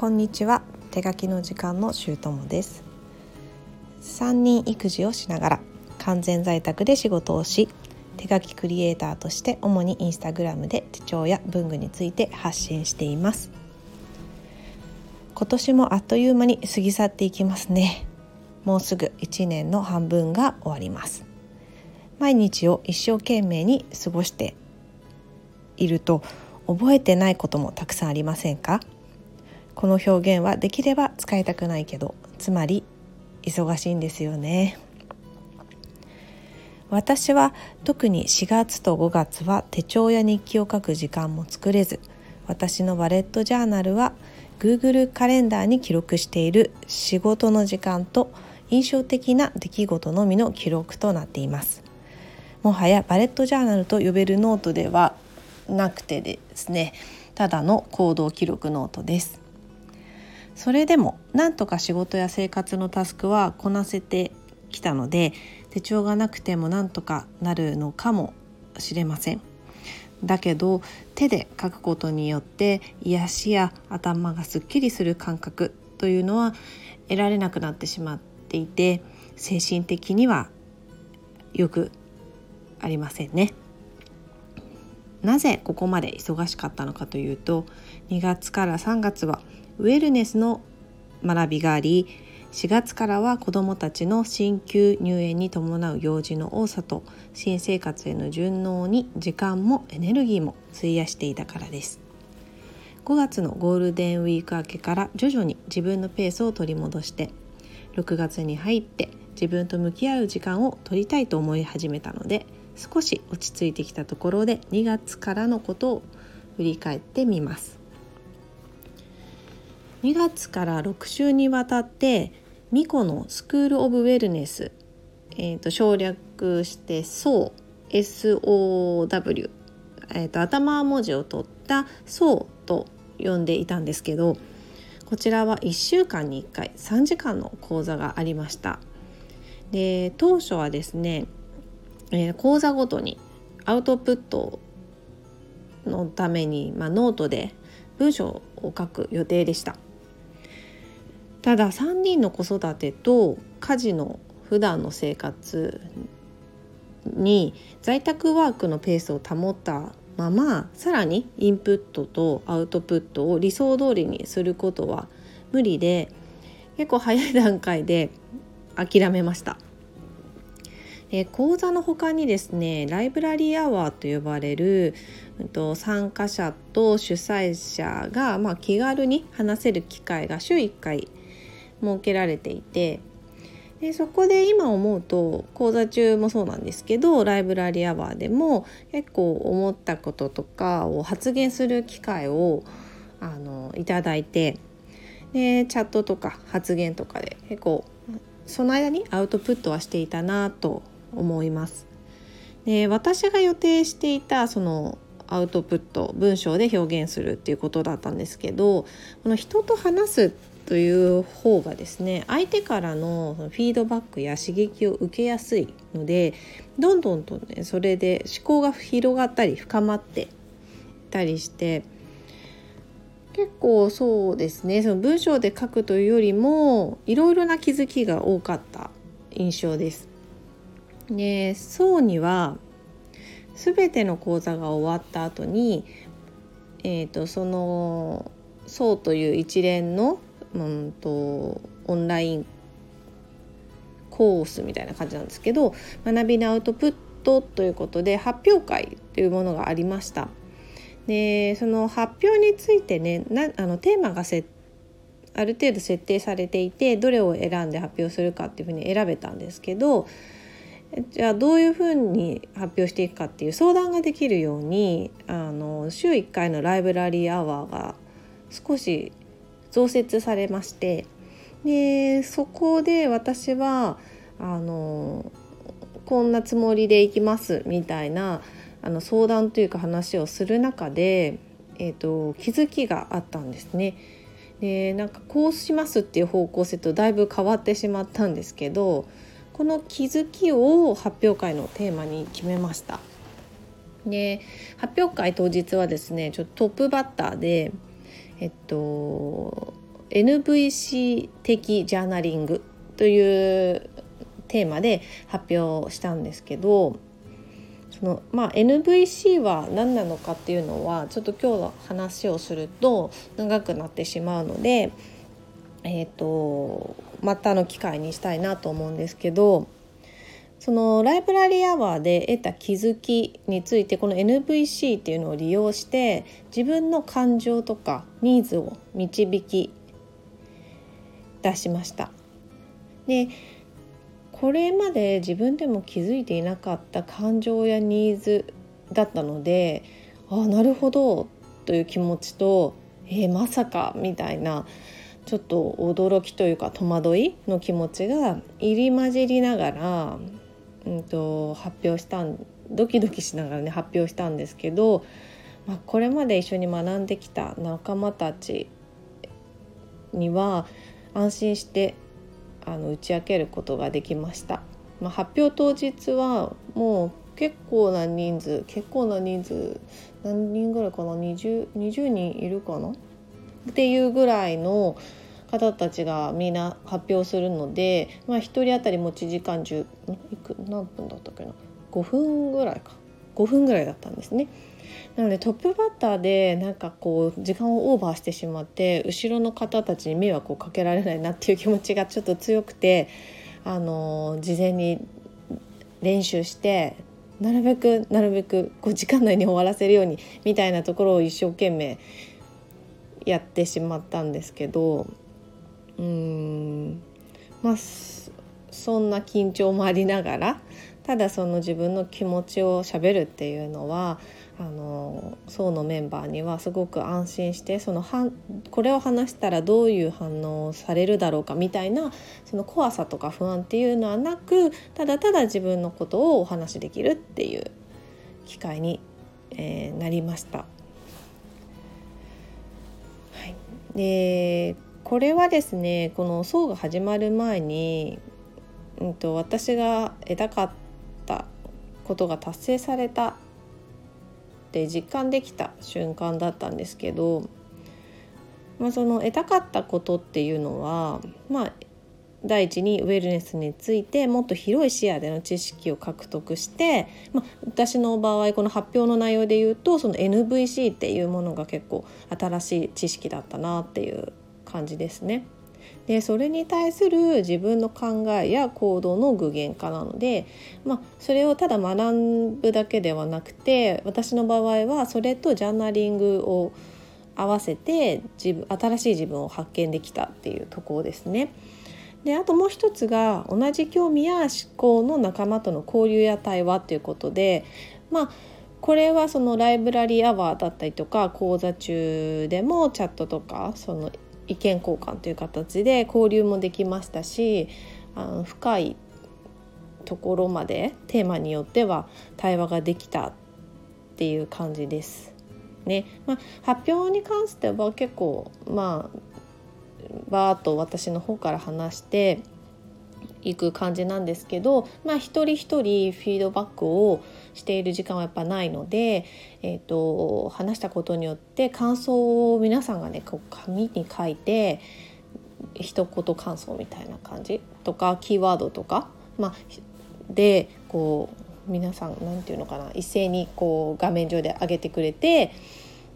こんにちは。手書きの時間のしゅうともです。3人育児をしながら完全在宅で仕事をし手書きクリエイターとして主にインスタグラムで手帳や文具について発信しています。今年もあっという間に過ぎ去っていきますね。もうすぐ1年の半分が終わります。毎日を一生懸命に過ごしていると覚えてないこともたくさんありませんか？この表現はできれば使いたくないけどつまり忙しいんですよね。私は特に4月と5月は手帳や日記を書く時間も作れず私のワレットジャーナルは Google カレンダーに記録している仕事の時間と印象的な出来事のみの記録となっています。もはやバレットジャーナルと呼べるノートではなくてですねただの行動記録ノートです。それでもなんとか仕事や生活のタスクはこなせてきたので手帳がなくてもなんとかなるのかもしれませんだけど手で書くことによって癒しや頭がすっきりする感覚というのは得られなくなってしまっていて精神的にはよくありませんね。なぜここまで忙しかったのかというと2月から3月はウェルネスの学びがあり4月からは子どもたちの進級入園に伴う行事の多さと新生活への順応に時間もエネルギーも費やしていたからです。5月のゴールデンウィーク明けから徐々に自分のペースを取り戻して6月に入って自分と向き合う時間を取りたいと思い始めたので少し落ち着いてきたところで2月からのことを振り返ってみます。2月から6週にわたってミコのスクール・オブ・ウェルネス、えーと、省略して「SOW」SOW、えーと、頭文字を取った「SOW」と呼んでいたんですけどこちらは1週間に1回3時間の講座がありました。で当初はですねえー、講座ごとにアウトプットのために、まあ、ノートで文章を書く予定でしたただ3人の子育てと家事の普段の生活に在宅ワークのペースを保ったままさらにインプットとアウトプットを理想通りにすることは無理で結構早い段階で諦めました。え講座の他にですねライブラリーアワーと呼ばれる、うん、と参加者と主催者が、まあ、気軽に話せる機会が週1回設けられていてでそこで今思うと講座中もそうなんですけどライブラリーアワーでも結構思ったこととかを発言する機会をあのいただいてでチャットとか発言とかで結構その間にアウトプットはしていたなと思います。で私が予定していたそのアウトプット文章で表現するっていうことだったんですけどこの人と話すっという方がですね相手からのフィードバックや刺激を受けやすいのでどんどんとねそれで思考が広がったり深まっていたりして結構そうですねその文章で書くというよりもいろいろな気づきが多かった印象です。で宋には全ての講座が終わった後に、えーと、その宋という一連の、うんと、オンラインコースみたいな感じなんですけど学びのアウトプットということで発表会というものがありました。でその発表についてねなあのテーマがせある程度設定されていてどれを選んで発表するかっていうふうに選べたんですけどじゃあどういうふうに発表していくかっていう相談ができるようにあの週1回のライブラリーアワーが少し増設されましてでそこで私はあのこんなつもりでいきますみたいなあの相談というか話をする中で、えーと、気づきがあったんですね。でなんかこうしますっていう方向性とだいぶ変わってしまったんですけどこの気づきを発表会のテーマに決めました。で発表会当日はですねちょっとトップバッターでえっと NVC 的ジャーナリングというテーマで発表したんですけどその、まあ、NVC は何なのかっていうのはちょっと今日の話をすると長くなってしまうので、えーと、またの機会にしたいなと思うんですけどそのライブラリーアワーで得た気づきについてこの NVC っていうのを利用して自分の感情とかニーズを導き出しました。でこれまで自分でも気づいていなかった感情やニーズだったのでああなるほどという気持ちとえー、まさかみたいなちょっと驚きというか戸惑いの気持ちが入り混じりながら、うんと、発表したんドキドキしながらね発表したんですけど、まあ、これまで一緒に学んできた仲間たちには安心してあの打ち明けることができました。まあ、発表当日はもう結構な人数結構な人数何人ぐらいかな？20, 20人いるかな？っていうぐらいの方たちがみんな発表するので、まあ、1人当たり持ち時間10いく何分だったっけな5分ぐらいか5分ぐらいだったんですね。なのでトップバッターでなんかこう時間をオーバーしてしまって後ろの方たちに迷惑をかけられないなっていう気持ちがちょっと強くてあの事前に練習してなるべくなるべくこう時間内に終わらせるようにみたいなところを一生懸命やってしまったんですけどうんまあそんな緊張もありながらただその自分の気持ちをしゃべるっていうのはあの層のメンバーにはすごく安心してそのはこれを話したらどういう反応をされるだろうかみたいなその怖さとか不安っていうのはなくただただ自分のことをお話しできるっていう機会に、えー、なりました。はい、でこれはですねこの層が始まる前に、うんと、私が得たかったことが達成されたって実感できた瞬間だったんですけど、まあ、その得たかったことっていうのはまあ第一にウェルネスについてもっと広い視野での知識を獲得して、まあ、私の場合この発表の内容で言うとその NVC っていうものが結構新しい知識だったなっていう感じですね。でそれに対する自分の考えや行動の具現化なので、まあ、それをただ学ぶだけではなくて私の場合はそれとジャーナリングを合わせて自分新しい自分を発見できたっていうところですね。であともう一つが同じ興味や思考の仲間との交流や対話っていうことでまあこれはそのライブラリーアワーだったりとか講座中でもチャットとかその意見交換という形で交流もできましたしあの深いところまでテーマによっては対話ができたっていう感じです。ねまあ、発表に関しては結構まあバーッと私の方から話していく感じなんですけど、まあ、一人一人フィードバックをしている時間はやっぱないので、えーと、話したことによって感想を皆さんがねこう紙に書いて一言感想みたいな感じとかキーワードとか、まあ、でこう皆さん何て言うのかな一斉にこう画面上で上げてくれて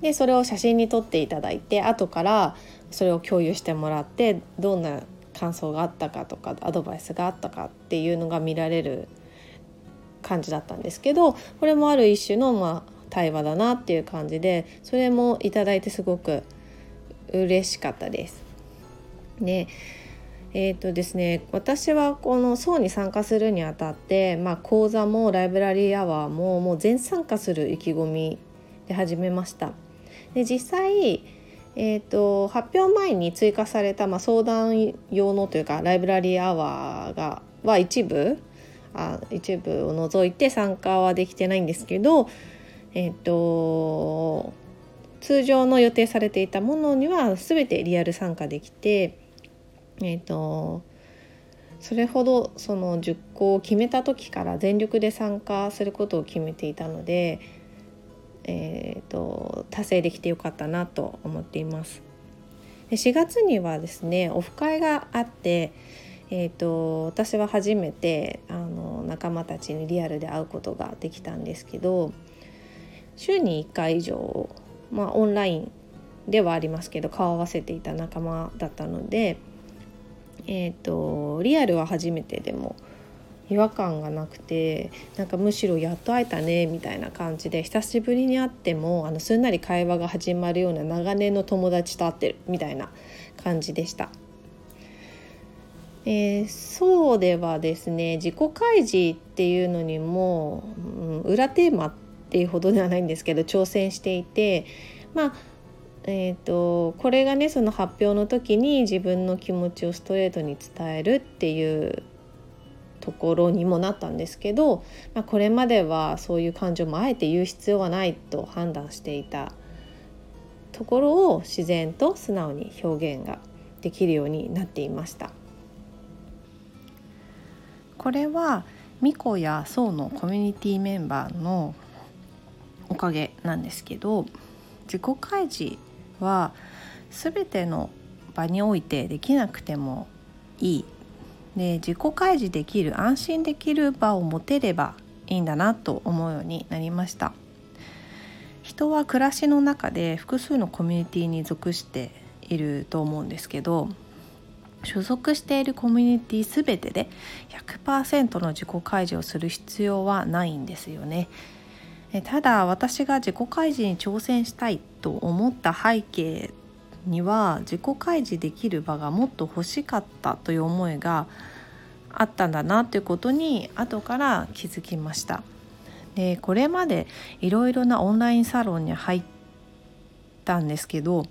でそれを写真に撮っていただいて後からそれを共有してもらってどんな感想があったかとかアドバイスがあったかっていうのが見られる感じだったんですけどこれもある一種のまあ対話だなっていう感じでそれもいただいてすごく嬉しかったです。でえーとですね、私はこの層に参加するにあたって、まあ、講座もライブラリーアワーももう全参加する意気込みで始めました。で実際えーと、発表前に追加された、まあ、相談用のというかライブラリーアワーがは一部あ一部を除いて参加はできてないんですけど、えーと、通常の予定されていたものには全てリアル参加できて、えーとそれほどその熟考を決めた時から全力で参加することを決めていたのでえーと、達成できてよかったなと思っています。で4月にはですねオフ会があって、えーと、私は初めてあの仲間たちにリアルで会うことができたんですけど週に1回以上、まあ、オンラインではありますけど顔を合わせていた仲間だったので、えーとリアルは初めてでも違和感がなくてなんかむしろやっと会えたねみたいな感じで久しぶりに会ってもあのすんなり会話が始まるような長年の友達と会ってるみたいな感じでした。えー、そうではですね自己開示っていうのにも、うん、裏テーマっていうほどではないんですけど挑戦していてまあえーとこれがねその発表の時に自分の気持ちをストレートに伝えるっていうところにもなったんですけど、まあ、これまではそういう感情もあえて言う必要はないと判断していたところを自然と素直に表現ができるようになっていました。これはミコやソウのコミュニティメンバーのおかげなんですけど自己開示は全ての場においてできなくてもいい。で自己開示できる安心できる場を持てればいいんだなと思うようになりました。人は暮らしの中で複数のコミュニティに属していると思うんですけど所属しているコミュニティ全てで100%の自己開示をする必要はないんですよね。ただ私が自己開示に挑戦したいと思った背景には自己開示できる場がもっと欲しかったという思いがあったんだなということに後から気づきました。でこれまでいろいろなオンラインサロンに入ったんですけど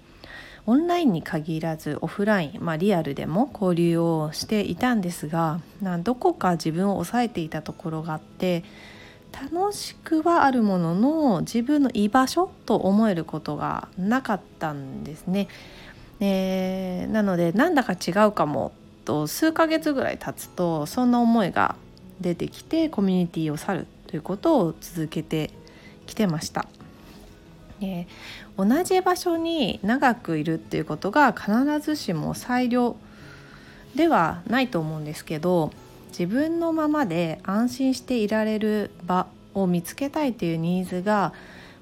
オンラインに限らずオフライン、まあ、リアルでも交流をしていたんですがどこか自分を抑えていたところがあって楽しくはあるものの自分の居場所と思えることがなかったんですね。えー、なのでなんだか違うかもと数ヶ月ぐらい経つとそんな思いが出てきてコミュニティを去るということを続けてきてました。え同じ場所に長くいるっていうことが必ずしも最良ではないと思うんですけど自分のままで安心していられる場を見つけたいというニーズが、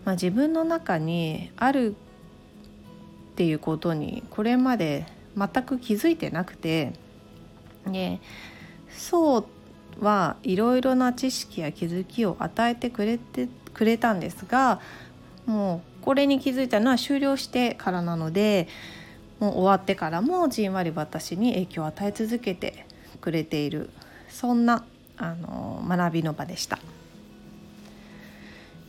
まあ、自分の中にあるっていうことにこれまで全く気づいてなくてでそうはいろいろな知識や気づきを与えてくれてくれたんですがもうこれに気づいたのは終了してからなのでもう終わってからもじんわり私に影響を与え続けてくれているそんなあの学びの場でした。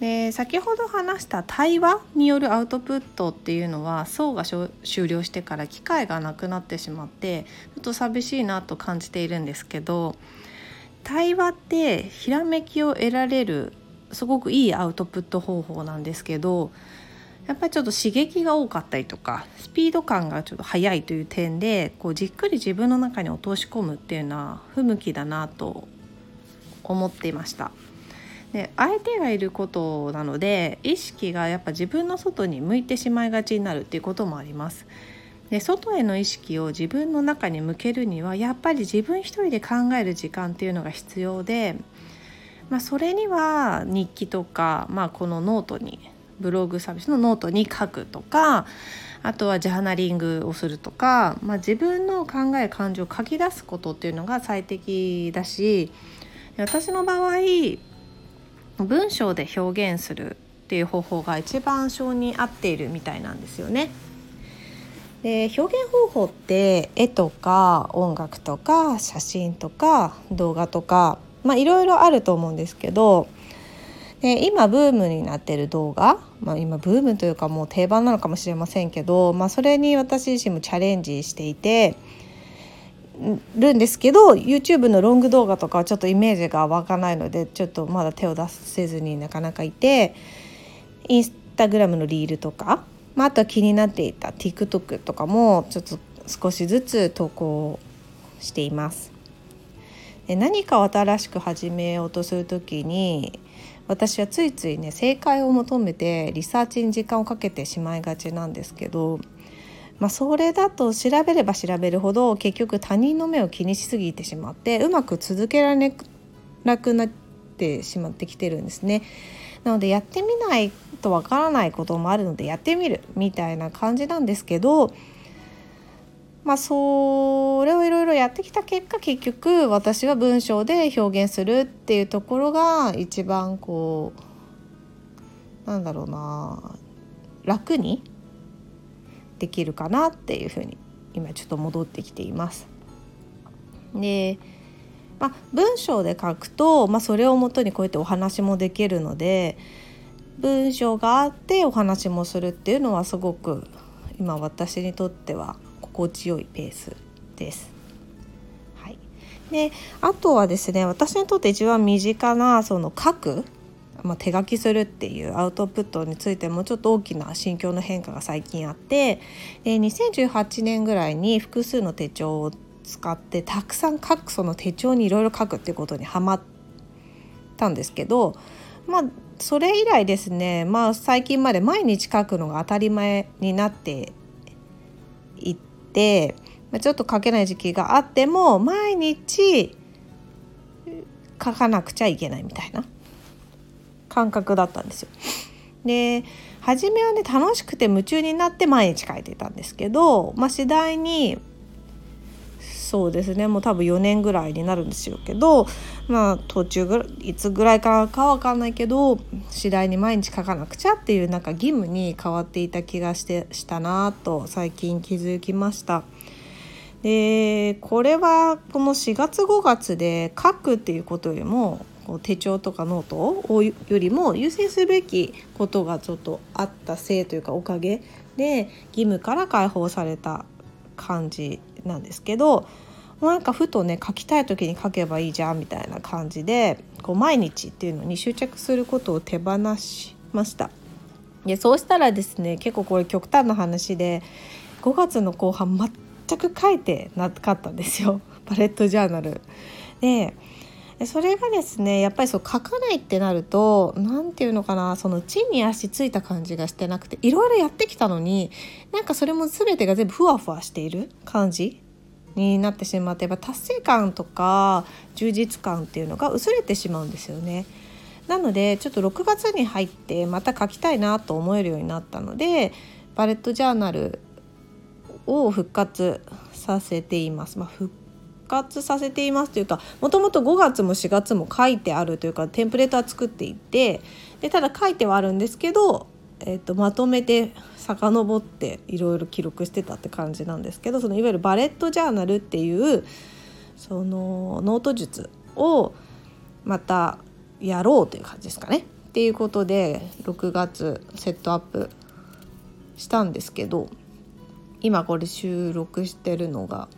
で先ほど話した対話によるアウトプットっていうのは層が終了してから機会がなくなってしまってちょっと寂しいなと感じているんですけど対話ってひらめきを得られるすごくいいアウトプット方法なんですけどやっぱりちょっと刺激が多かったりとかスピード感がちょっと速いという点でこうじっくり自分の中に落とし込むっていうのは不向きだなと思っていました。で相手がいることなので意識がやっぱ自分の外に向いてしまいがちになるっていうこともあります。で外への意識を自分の中に向けるにはやっぱり自分一人で考える時間っていうのが必要で、まあ、それには日記とか、まあ、このノートにブログサービスのノートに書くとかあとはジャーナリングをするとか、まあ、自分の考え感情を書き出すことっていうのが最適だし私の場合文章で表現するっていう方法が一番性に合っているみたいなんですよね。で表現方法って絵とか音楽とか写真とか動画とかまあいろいろあると思うんですけどで今ブームになってる動画、まあ、今ブームというかもう定番なのかもしれませんけど、まあ、それに私自身もチャレンジしていてるんですけど YouTube のロング動画とかはちょっとイメージが湧かないのでちょっとまだ手を出せずになかなかいてインスタグラムのリールとか、まあ、あとは気になっていた TikTok とかもちょっと少しずつ投稿しています。何か新しく始めようとする時に私はついついね正解を求めてリサーチに時間をかけてしまいがちなんですけどまあ、それだと調べれば調べるほど結局他人の目を気にしすぎてしまってうまく続けられなくなってしまってきてるんですね。なのでやってみないとわからないこともあるのでやってみるみたいな感じなんですけどまあそれをいろいろやってきた結果結局私は文章で表現するっていうところが一番こうなんだろうな楽にできるかなっていうふうに今ちょっと戻ってきています。でまあ、文章で書くと、まあ、それをもとにこうやってお話もできるので文章があってお話もするっていうのはすごく今私にとっては心地よいペースです。はい、であとはですね私にとって一番身近なその書くまあ、手書きするっていうアウトプットについてもちょっと大きな心境の変化が最近あってで2018年ぐらいに複数の手帳を使ってたくさん書くその手帳にいろいろ書くっていうことにはまったんですけどまあそれ以来ですねまあ最近まで毎日書くのが当たり前になっていってちょっと書けない時期があっても毎日書かなくちゃいけないみたいな感覚だったんですよ。で初めはね楽しくて夢中になって毎日書いてたんですけど、まあ、次第にそうですねもう多分4年ぐらいになるんですよけどまあ途中ぐらいいつぐらいからか分かんないけど次第に毎日書かなくちゃっていうなんか義務に変わっていた気がしてしたなと最近気づきました。でこれはこの4月5月で書くっていうことよりも手帳とかノートをよりも優先すべきことがちょっとあったせいというかおかげで義務から解放された感じなんですけどなんかふとね書きたい時に書けばいいじゃんみたいな感じでこう毎日っていうのに執着することを手放しました。でそうしたらですね結構これ極端な話で5月の後半全く書いてなかったんですよバレットジャーナル。でそれがですねやっぱりそう書かないってなると何て言うのかなその地に足ついた感じがしてなくていろいろやってきたのになんかそれも全てが全部ふわふわしている感じになってしまってやっぱ達成感とか充実感っていうのが薄れてしまうんですよね。なのでちょっと6月に入ってまた書きたいなと思えるようになったのでバレットジャーナルを復活させています。まあ、復活させていますというかもともと5月も4月も書いてあるというかテンプレートは作っていてでただ書いてはあるんですけど、えーと、まとめて遡っていろいろ記録してたって感じなんですけどそのいわゆるバレットジャーナルっていうそのノート術をまたやろうという感じですかね。っていうことで6月セットアップしたんですけど今これ収録してるのが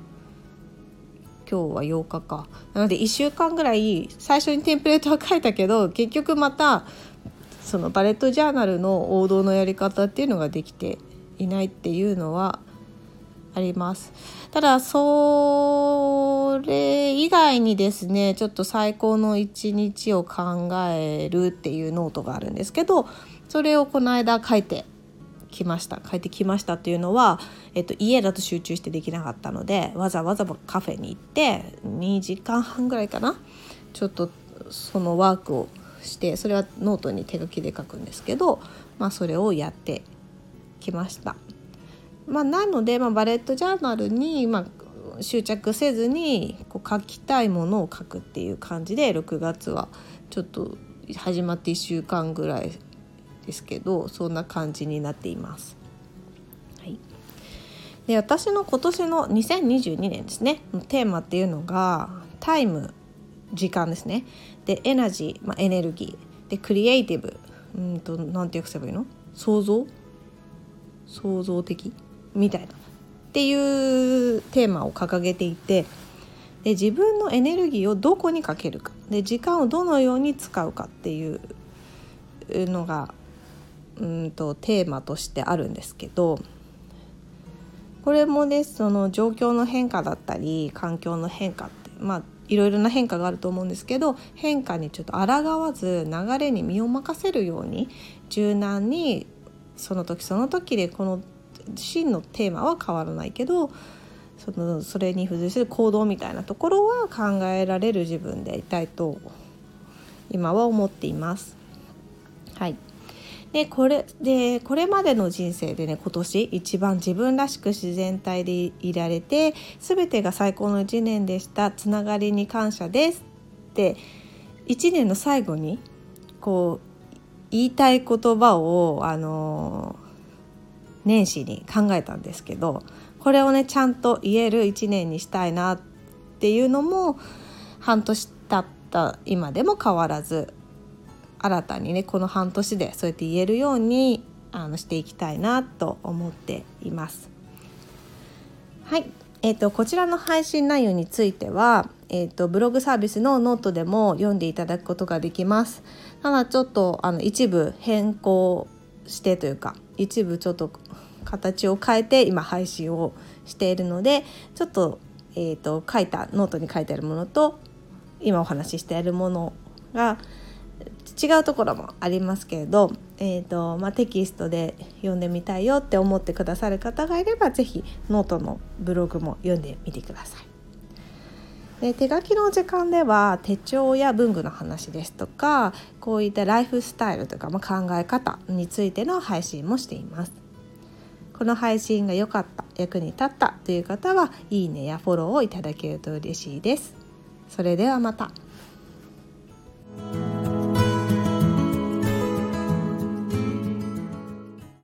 今日は8日か。なので1週間ぐらい最初にテンプレートは書いたけど 結局またそのバレットジャーナルの王道のやり方っていうのができていないっていうのはあります。ただそれ以外にですねちょっと最高の一日を考えるっていうノートがあるんですけどそれをこの間書いてきました帰ってきましたっていうのは、えっと、家だと集中してできなかったのでわざわざカフェに行って2時間半ぐらいかなちょっとそのワークをしてそれはノートに手書きで書くんですけど、まあ、それをやってきました。まあ、なので、まあ、バレットジャーナルに、まあ、執着せずにこう書きたいものを書くっていう感じで6月はちょっと始まって1週間ぐらいですけどそんな感じになっています。はい、で私の今年の2022年ですね。テーマっていうのがタイム時間ですね。でエナジー、まあ、エネルギー。でクリエイティブ。うんと何て訳せばいいの？想像？創造的？みたいな。っていうテーマを掲げていて。で自分のエネルギーをどこにかけるか。で時間をどのように使うかっていうのがうんとテーマとしてあるんですけどこれもねその状況の変化だったり環境の変化ってまあいろいろな変化があると思うんですけど変化にちょっと抗わず流れに身を任せるように柔軟にその時その時でこの真のテーマは変わらないけどそのそれに付随する行動みたいなところは考えられる自分でいたいと今は思っています。はいでこれでこれまでの人生でね今年一番自分らしく自然体でいられて全てが最高の1年でした。つながりに感謝ですって1年の最後にこう言いたい言葉をあの年始に考えたんですけどこれをねちゃんと言える1年にしたいなっていうのも半年経った今でも変わらず新たにねこの半年でそうやって言えるようにあのしていきたいなと思っています。はい、えーと、こちらの配信内容については、えーと、ブログサービスのノートでも読んでいただくことができます。ただちょっとあの一部変更してというか一部ちょっと形を変えて今配信をしているのでちょっと,、えーと書いたノートに書いてあるものと今お話ししているものが違うところもありますけれど、えーとまあ、テキストで読んでみたいよって思ってくださる方がいれば是非ノートのブログも読んでみてください。で手書きの時間では手帳や文具の話ですとかこういったライフスタイルとか、まあ、考え方についての配信もしています。この配信が良かった役に立ったという方はいいねやフォローをいただけると嬉しいです。それではまた。